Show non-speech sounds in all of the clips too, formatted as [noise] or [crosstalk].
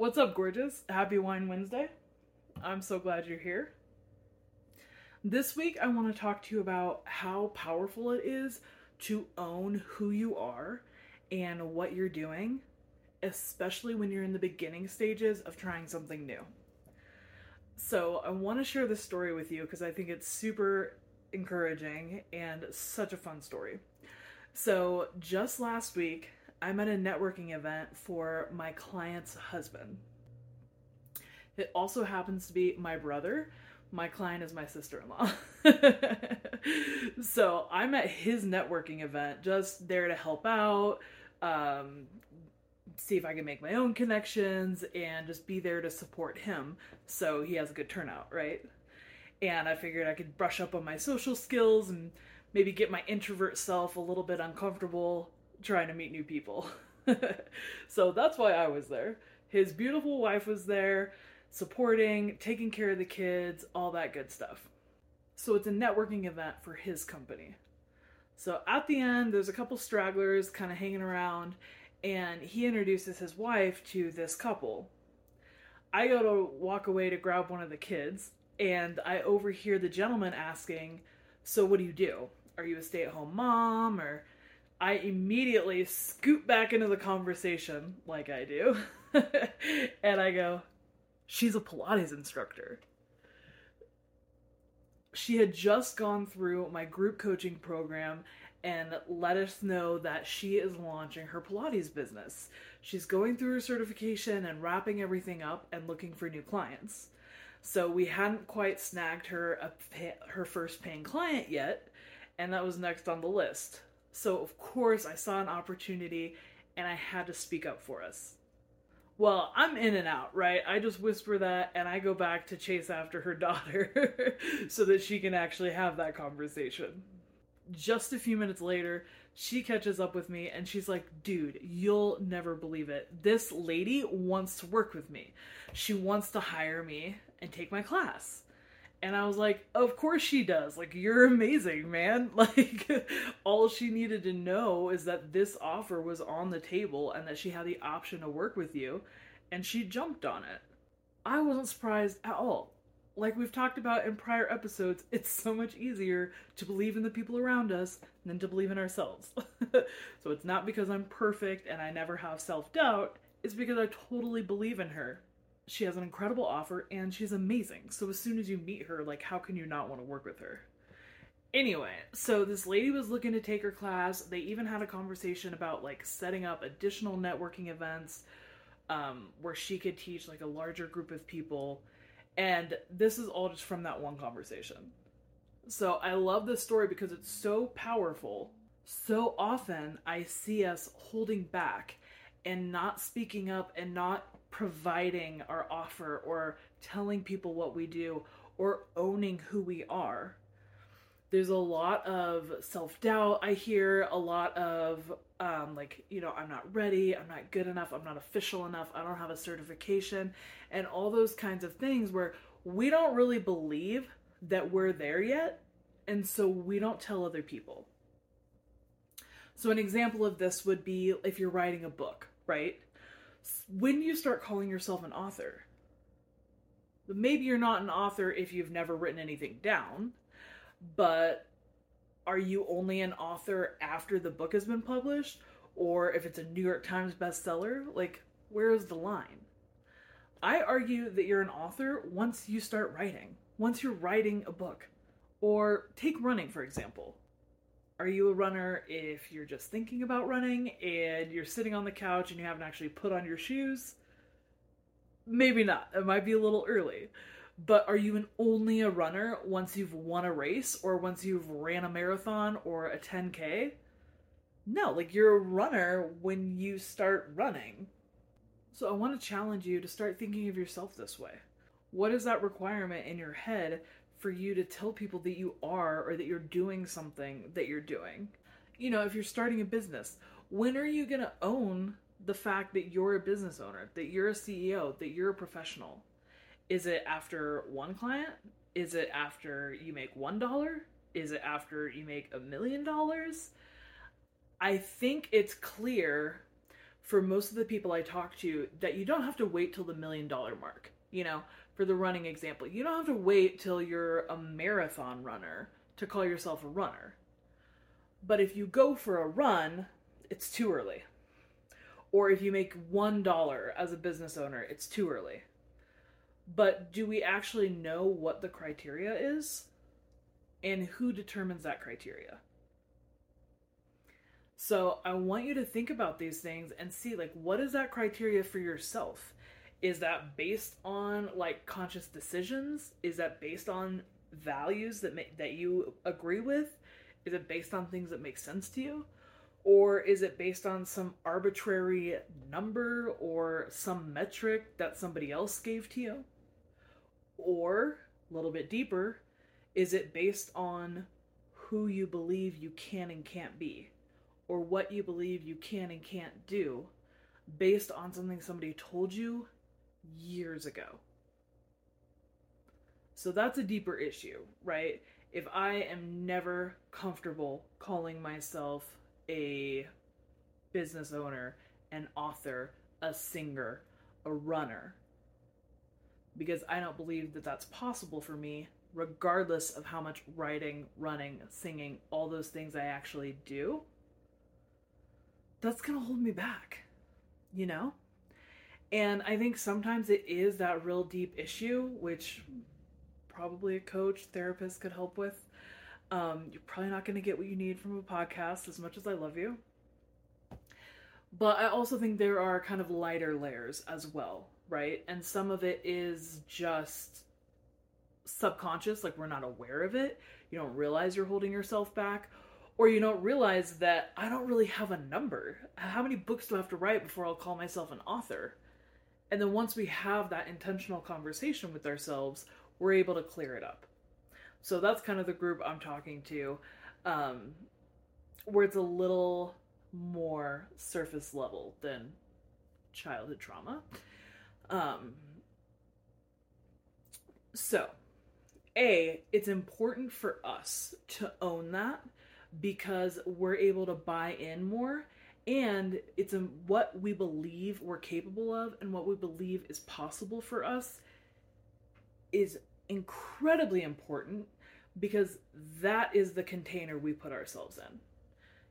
What's up, gorgeous? Happy Wine Wednesday. I'm so glad you're here. This week, I want to talk to you about how powerful it is to own who you are and what you're doing, especially when you're in the beginning stages of trying something new. So, I want to share this story with you because I think it's super encouraging and such a fun story. So, just last week, I'm at a networking event for my client's husband. It also happens to be my brother. My client is my sister in law. [laughs] so I'm at his networking event, just there to help out, um, see if I can make my own connections, and just be there to support him so he has a good turnout, right? And I figured I could brush up on my social skills and maybe get my introvert self a little bit uncomfortable trying to meet new people. [laughs] so that's why I was there. His beautiful wife was there, supporting, taking care of the kids, all that good stuff. So it's a networking event for his company. So at the end, there's a couple stragglers kind of hanging around, and he introduces his wife to this couple. I go to walk away to grab one of the kids, and I overhear the gentleman asking, So, what do you do? Are you a stay at home mom? Or I immediately scoot back into the conversation like I do. [laughs] and I go, She's a Pilates instructor. She had just gone through my group coaching program and let us know that she is launching her Pilates business. She's going through her certification and wrapping everything up and looking for new clients. So we hadn't quite snagged her a pay- her first paying client yet, and that was next on the list. So, of course, I saw an opportunity and I had to speak up for us. Well, I'm in and out, right? I just whisper that and I go back to chase after her [laughs] daughter so that she can actually have that conversation. Just a few minutes later, she catches up with me and she's like, dude, you'll never believe it. This lady wants to work with me. She wants to hire me and take my class. And I was like, of course she does. Like, you're amazing, man. [laughs] Like, all she needed to know is that this offer was on the table and that she had the option to work with you. And she jumped on it. I wasn't surprised at all. Like we've talked about in prior episodes, [laughs] it's so much easier to believe in the people around us than to believe in ourselves. [laughs] so it's not because I'm perfect and I never have self doubt, it's because I totally believe in her she has an incredible offer and she's amazing. So as soon as you meet her, like how can you not want to work with her? Anyway, so this lady was looking to take her class. They even had a conversation about like setting up additional networking events um, where she could teach like a larger group of people. And this is all just from that one conversation. So I love this story because it's so powerful. So often I see us holding back and not speaking up and not providing our offer or telling people what we do or owning who we are. There's a lot of self doubt. I hear a lot of, um, like, you know, I'm not ready, I'm not good enough, I'm not official enough, I don't have a certification, and all those kinds of things where we don't really believe that we're there yet, and so we don't tell other people. So, an example of this would be if you're writing a book, right? When you start calling yourself an author. Maybe you're not an author if you've never written anything down, but are you only an author after the book has been published? Or if it's a New York Times bestseller? Like, where is the line? I argue that you're an author once you start writing, once you're writing a book. Or take running, for example. Are you a runner if you're just thinking about running and you're sitting on the couch and you haven't actually put on your shoes? Maybe not. It might be a little early. But are you an only a runner once you've won a race or once you've ran a marathon or a 10K? No, like you're a runner when you start running. So I want to challenge you to start thinking of yourself this way. What is that requirement in your head for you to tell people that you are or that you're doing something that you're doing. You know, if you're starting a business, when are you going to own the fact that you're a business owner, that you're a CEO, that you're a professional? Is it after one client? Is it after you make $1? Is it after you make a million dollars? I think it's clear for most of the people I talk to that you don't have to wait till the million dollar mark. You know, for the running example, you don't have to wait till you're a marathon runner to call yourself a runner. But if you go for a run, it's too early. Or if you make $1 as a business owner, it's too early. But do we actually know what the criteria is? And who determines that criteria? So I want you to think about these things and see like what is that criteria for yourself? Is that based on like conscious decisions? Is that based on values that make, that you agree with? Is it based on things that make sense to you? Or is it based on some arbitrary number or some metric that somebody else gave to you? Or, a little bit deeper, is it based on who you believe you can and can't be? Or what you believe you can and can't do based on something somebody told you years ago? So that's a deeper issue, right? If I am never comfortable calling myself a business owner, an author, a singer, a runner, because I don't believe that that's possible for me, regardless of how much writing, running, singing, all those things I actually do, that's going to hold me back, you know? And I think sometimes it is that real deep issue, which probably a coach, therapist could help with. Um, you're probably not going to get what you need from a podcast as much as I love you. But I also think there are kind of lighter layers as well, right? And some of it is just subconscious, like we're not aware of it. You don't realize you're holding yourself back, or you don't realize that I don't really have a number. How many books do I have to write before I'll call myself an author? And then once we have that intentional conversation with ourselves, we're able to clear it up. So that's kind of the group I'm talking to, um, where it's a little more surface level than childhood trauma. Um, so, A, it's important for us to own that because we're able to buy in more and it's what we believe we're capable of and what we believe is possible for us is incredibly important because that is the container we put ourselves in.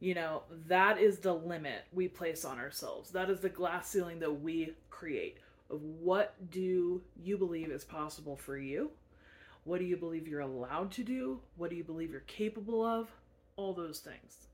You know, that is the limit we place on ourselves. That is the glass ceiling that we create of what do you believe is possible for you? What do you believe you're allowed to do? What do you believe you're capable of? All those things.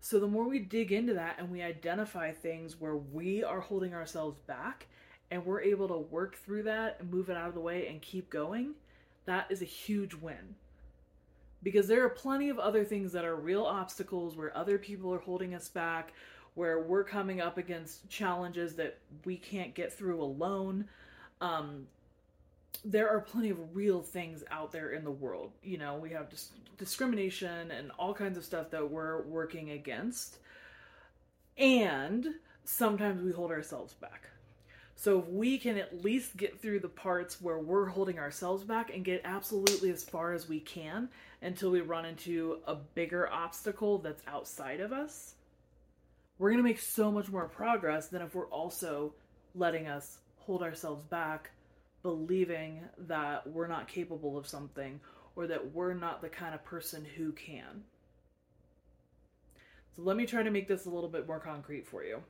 So the more we dig into that and we identify things where we are holding ourselves back and we're able to work through that and move it out of the way and keep going, that is a huge win. Because there are plenty of other things that are real obstacles where other people are holding us back, where we're coming up against challenges that we can't get through alone. Um, there are plenty of real things out there in the world. You know, we have dis- discrimination and all kinds of stuff that we're working against. And sometimes we hold ourselves back. So if we can at least get through the parts where we're holding ourselves back and get absolutely as far as we can until we run into a bigger obstacle that's outside of us, we're going to make so much more progress than if we're also letting us hold ourselves back, believing that we're not capable of something or that we're not the kind of person who can. So let me try to make this a little bit more concrete for you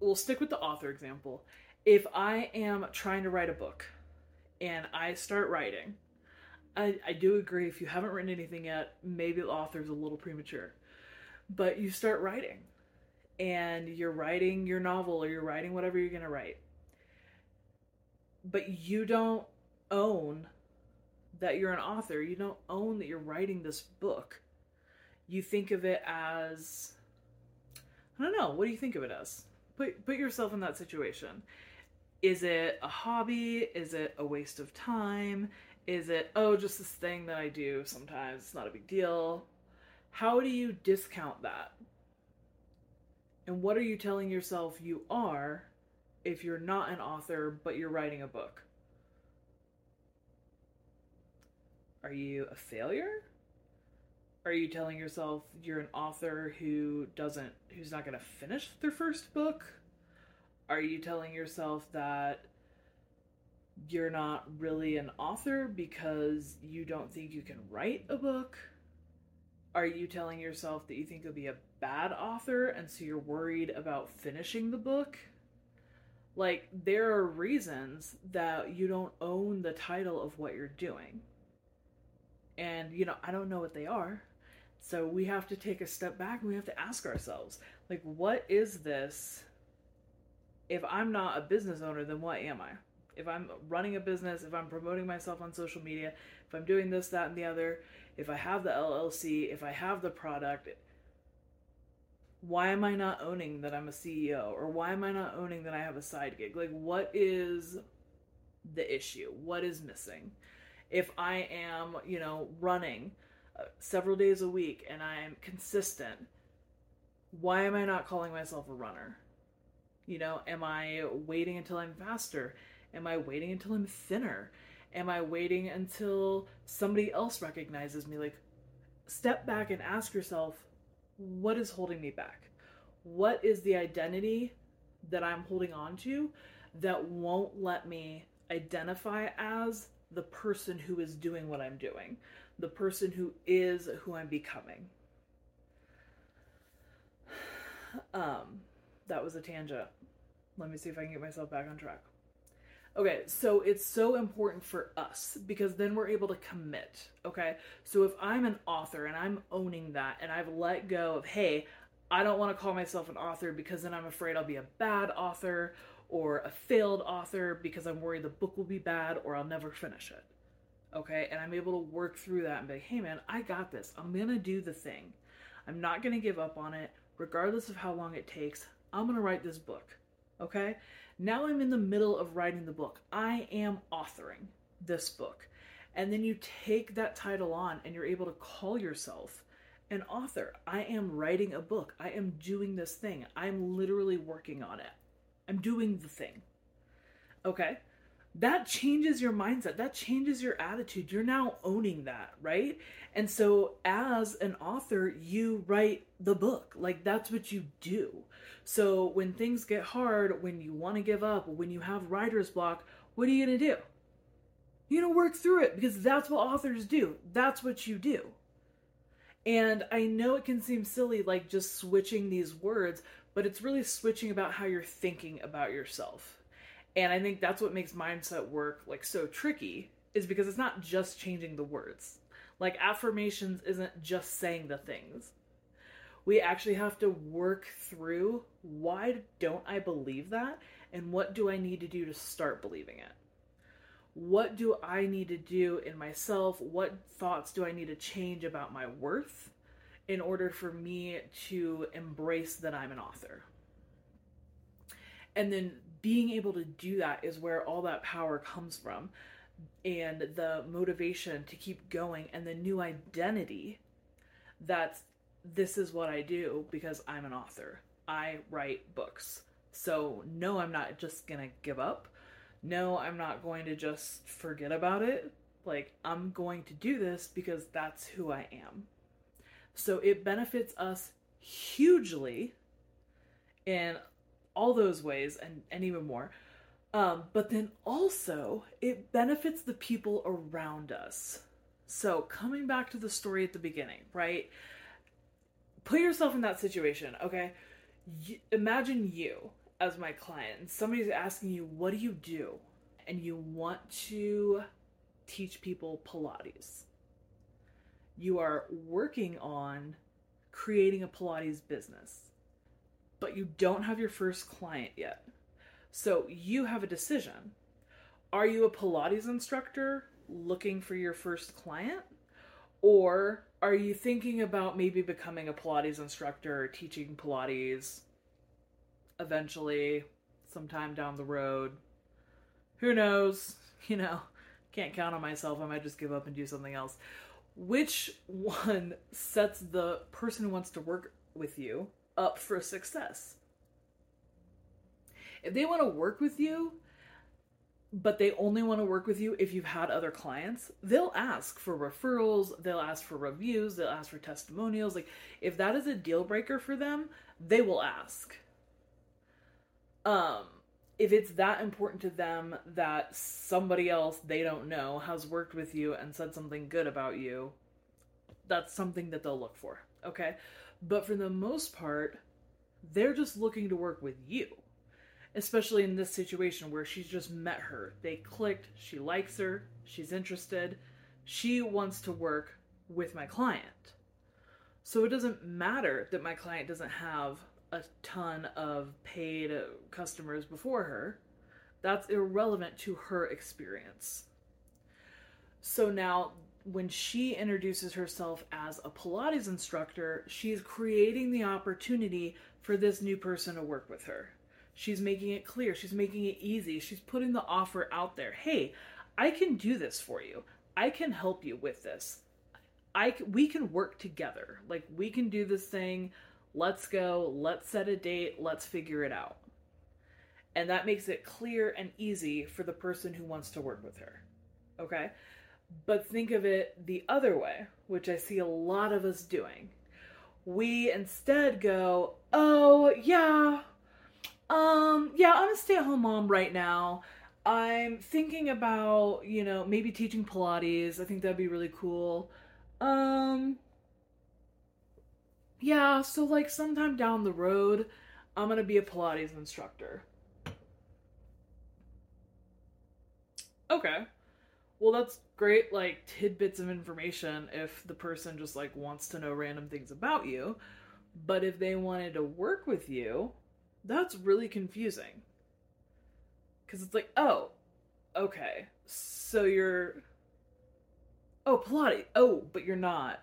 we'll stick with the author example. If I am trying to write a book and I start writing, I, I do agree if you haven't written anything yet, maybe the author's a little premature. But you start writing and you're writing your novel or you're writing whatever you're going to write. But you don't own that you're an author. You don't own that you're writing this book. You think of it as I don't know, what do you think of it as? put put yourself in that situation. Is it a hobby? Is it a waste of time? Is it oh just this thing that I do sometimes, it's not a big deal? How do you discount that? And what are you telling yourself you are if you're not an author but you're writing a book? Are you a failure? Are you telling yourself you're an author who doesn't who's not going to finish their first book? Are you telling yourself that you're not really an author because you don't think you can write a book? Are you telling yourself that you think you'll be a bad author and so you're worried about finishing the book? Like, there are reasons that you don't own the title of what you're doing. And, you know, I don't know what they are. So we have to take a step back and we have to ask ourselves, like, what is this? If I'm not a business owner, then what am I? If I'm running a business, if I'm promoting myself on social media, if I'm doing this, that, and the other, if I have the LLC, if I have the product, why am I not owning that I'm a CEO? Or why am I not owning that I have a side gig? Like, what is the issue? What is missing? If I am, you know, running uh, several days a week and I'm consistent, why am I not calling myself a runner? You know, am I waiting until I'm faster? Am I waiting until I'm thinner? Am I waiting until somebody else recognizes me? Like, step back and ask yourself, what is holding me back? What is the identity that I'm holding on to that won't let me identify as the person who is doing what I'm doing, the person who is who I'm becoming? [sighs] Um, that was a tangent. Let me see if I can get myself back on track. Okay, so it's so important for us because then we're able to commit. Okay, so if I'm an author and I'm owning that and I've let go of, hey, I don't want to call myself an author because then I'm afraid I'll be a bad author or a failed author because I'm worried the book will be bad or I'll never finish it. Okay, and I'm able to work through that and be hey man, I got this. I'm gonna do the thing. I'm not gonna give up on it, regardless of how long it takes. I'm gonna write this book. Okay, now I'm in the middle of writing the book. I am authoring this book. And then you take that title on and you're able to call yourself an author. I am writing a book. I am doing this thing. I'm literally working on it. I'm doing the thing. Okay? That changes your mindset. That changes your attitude. You're now owning that, right? And so, as an author, you write the book. Like, that's what you do. So when things get hard, when you want to give up, when you have writer's block, what are you going to do? You're going to work through it because that's what authors do. That's what you do. And I know it can seem silly, like just switching these words, but it's really switching about how you're thinking about yourself. And I think that's what makes mindset work like so tricky, is because it's not just changing the words. Like affirmations isn't just saying the things we actually have to work through why don't I believe that and what do I need to do to start believing it? What do I need to do in myself? What thoughts do I need to change about my worth in order for me to embrace that I'm an author? And then being able to do that is where all that power comes from and the motivation to keep going and the new identity that's this is what I do because I'm an author. I write books. So, no, I'm not just going to give up. No, I'm not going to just forget about it. Like, I'm going to do this because that's who I am. So, it benefits us hugely in all those ways and, and even more. Um, but then also, it benefits the people around us. So, coming back to the story at the beginning, right? put yourself in that situation, okay? Imagine you as my client, and somebody's asking you, What do you do? And you want to teach people Pilates. You are working on creating a Pilates business, but you don't have your first client yet. So you have a decision. Are you a Pilates instructor looking for your first client? Or are you thinking about maybe becoming a Pilates instructor or teaching Pilates eventually, sometime down the road? Who knows? [laughs] You know, can't count on myself. I might just give up and do something else. Which one sets the person who wants to work with you up for success? If they want to work with you, but they only want to work with you if you've had other clients, they'll ask for referrals, they'll ask for reviews, they'll ask for testimonials. Like if that is a deal breaker for them, they will ask. Um if it's that important to them that somebody else they don't know has worked with you and said something good about you, that's something that they'll look for, okay? But for the most part, they're just looking to work with you. Especially in this situation where she's just met her. They clicked, she likes her, she's interested, she wants to work with my client. So it doesn't matter that my client doesn't have a ton of paid customers before her. That's irrelevant to her experience. So now, when she introduces herself as a Pilates instructor, she's creating the opportunity for this new person to work with her. She's making it clear, she's making it easy, she's putting the offer out there. Hey, I can do this for you. I can help you with this. I we can work together. Like we can do this thing. Let's go, let's set a date, let's figure it out. And that makes it clear and easy for the person who wants to work with her. Okay? But think of it the other way, which I see a lot of us doing. We instead go, "Oh, yeah. Um, yeah, I'm a stay-at-home mom right now. I'm thinking about, you know, maybe teaching Pilates. I think that'd be really cool. Um, yeah, so like sometime down the road, I'm gonna be a Pilates instructor. Okay. Well, that's great, like tidbits of information if the person just like wants to know random things about you. But if they wanted to work with you, that's really confusing. Because it's like, oh, okay, so you're. Oh, Pilates. Oh, but you're not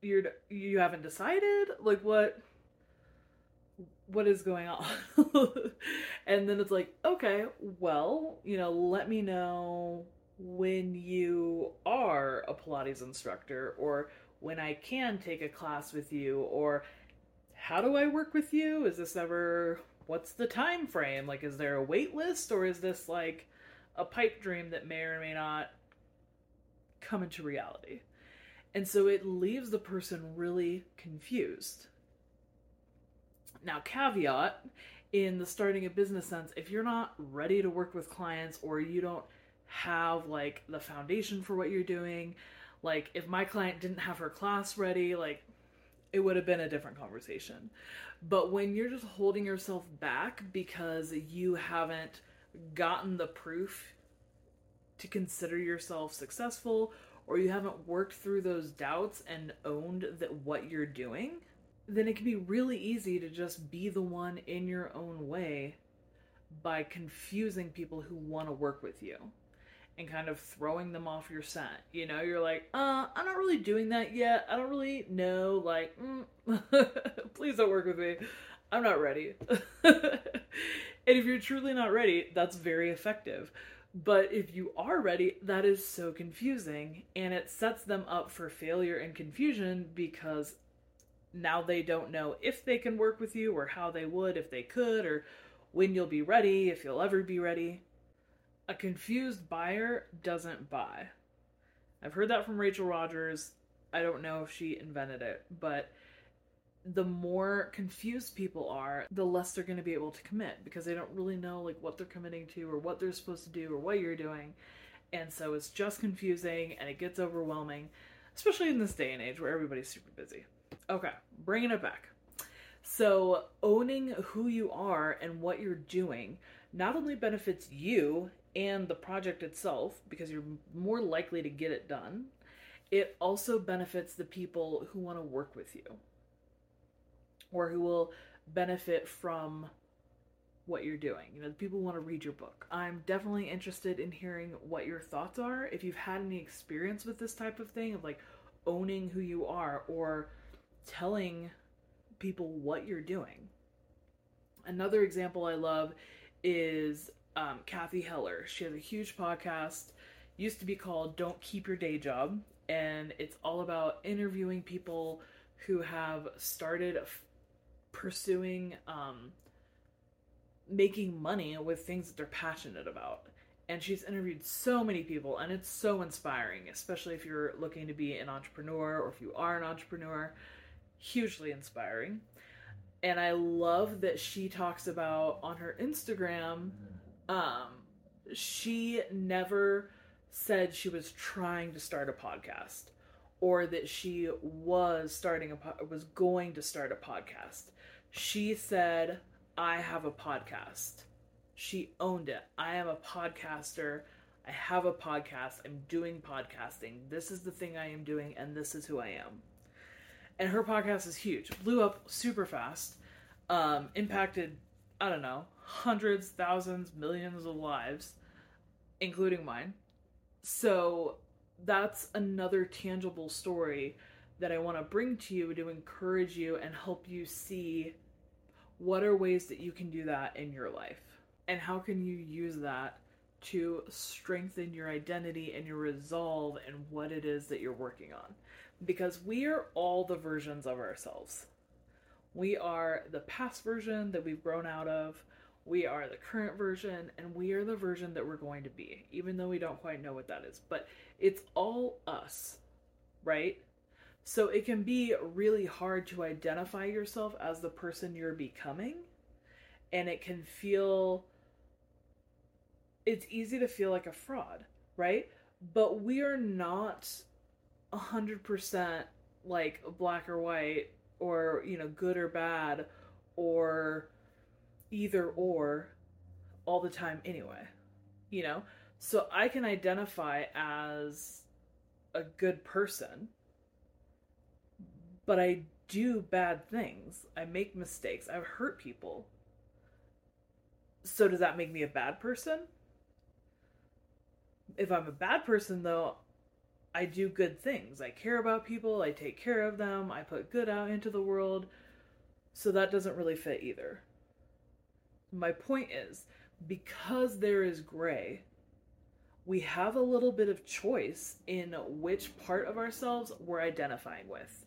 you're you haven't decided like what what is going on [laughs] and then it's like okay well you know let me know when you are a pilates instructor or when i can take a class with you or how do i work with you? Is this ever what's the time frame? Like is there a wait list or is this like a pipe dream that may or may not come into reality? And so it leaves the person really confused. Now, caveat in the starting a business sense, if you're not ready to work with clients or you don't have like the foundation for what you're doing, like if my client didn't have her class ready, like it would have been a different conversation. But when you're just holding yourself back because you haven't gotten the proof to consider yourself successful or you haven't worked through those doubts and owned that what you're doing, then it can be really easy to just be the one in your own way by confusing people who want to work with you and kind of throwing them off your scent. You know, you're like, uh, I'm not really doing that yet. I don't really know. Like, mm, [laughs] please don't work with me. I'm not ready. [laughs] and if you're truly not ready, that's very effective. But if you are ready, that is so confusing and it sets them up for failure and confusion because now they don't know if they can work with you or how they would if they could or when you'll be ready, if you'll ever be ready. A confused buyer doesn't buy. I've heard that from Rachel Rodgers. I don't know if she invented it, but the more confused people are, the less they're going to be able to commit because they don't really know like what they're committing to or what they're supposed to do or what you're doing. And so it's just confusing and it gets overwhelming, especially in this day and age where everybody's super busy. Okay, bringing it back. So, owning who you are and what you're doing not only benefits you and the project itself because you're more likely to get it done, it also benefits the people who want to work with you or who will benefit from what you're doing. You know, people want to read your book. I'm definitely interested in hearing what your thoughts are. If you've had any experience with this type of thing, of like owning who you are or telling people what you're doing. Another example I love is um, Cathy Heller. She has a huge podcast, used to be called Don't Keep Your Day Job, and it's all about interviewing people who have started pursuing um, making money with things that they're passionate about. and she's interviewed so many people and it's so inspiring especially if you're looking to be an entrepreneur or if you are an entrepreneur hugely inspiring and i love that she talks about on her instagram um she never said she was trying to start a podcast or that she was starting a po- was going to start a podcast she said i have a podcast she owned it. I am a podcaster. I have a podcast. I'm doing podcasting. This is the thing I am doing, and this is who I am. And her podcast is huge. Blew up super fast. Um, impacted, I don't know, hundreds, thousands, millions of lives, including mine. So that's another tangible story that I want to bring to you to encourage you and help you see what are ways that you can do that in your life and how can you use that to strengthen your identity and your resolve and what it is that you're working on. Because we are all the versions of ourselves. We are the past version that we've grown out of we are the current version and we are the version that we're going to be even though we don't quite know what that is but it's all us right so it can be really hard to identify yourself as the person you're becoming and it can feel it's easy to feel like a fraud, right? But we are not a hundred percent like black or white or you know good or bad or either or all the time anyway you know? So i can identify as a good person but i do bad things. I make mistakes. I've hurt people. So does that make me a bad person? If I'm a bad person, though, I do good things. I care about people, I take care of them, I put good out into the world. So that doesn't really fit either. My point is because there is gray, we have a little bit of choice in which part of ourselves we're identifying with.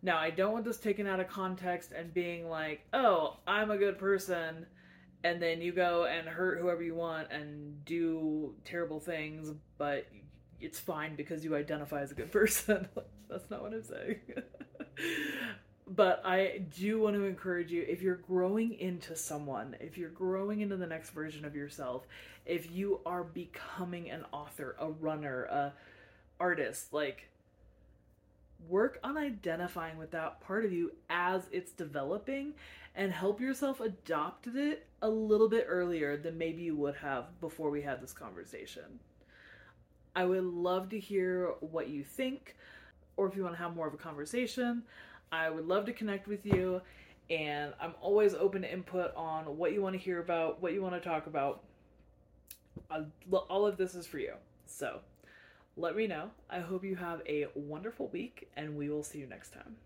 Now, I don't want this taken out of context and being like, oh, I'm a good person and then you go and hurt whoever you want and do terrible things, but it's fine because you identify as a good [laughs] person. That's not what I'm saying. [laughs] but I do want to encourage you if you're growing into someone, if you're growing into the next version of yourself, if you are becoming an author, a runner, a artist, like work on identifying with that part of you as it's developing and help yourself adopt it a little bit earlier than maybe you would have before we had this conversation. I would love to hear what you think, or if you want to have more of a conversation, I would love to connect with you. And I'm always open to input on what you want to hear about, what you want to talk about. All of this is for you. So let me know. I hope you have a wonderful week, and we will see you next time.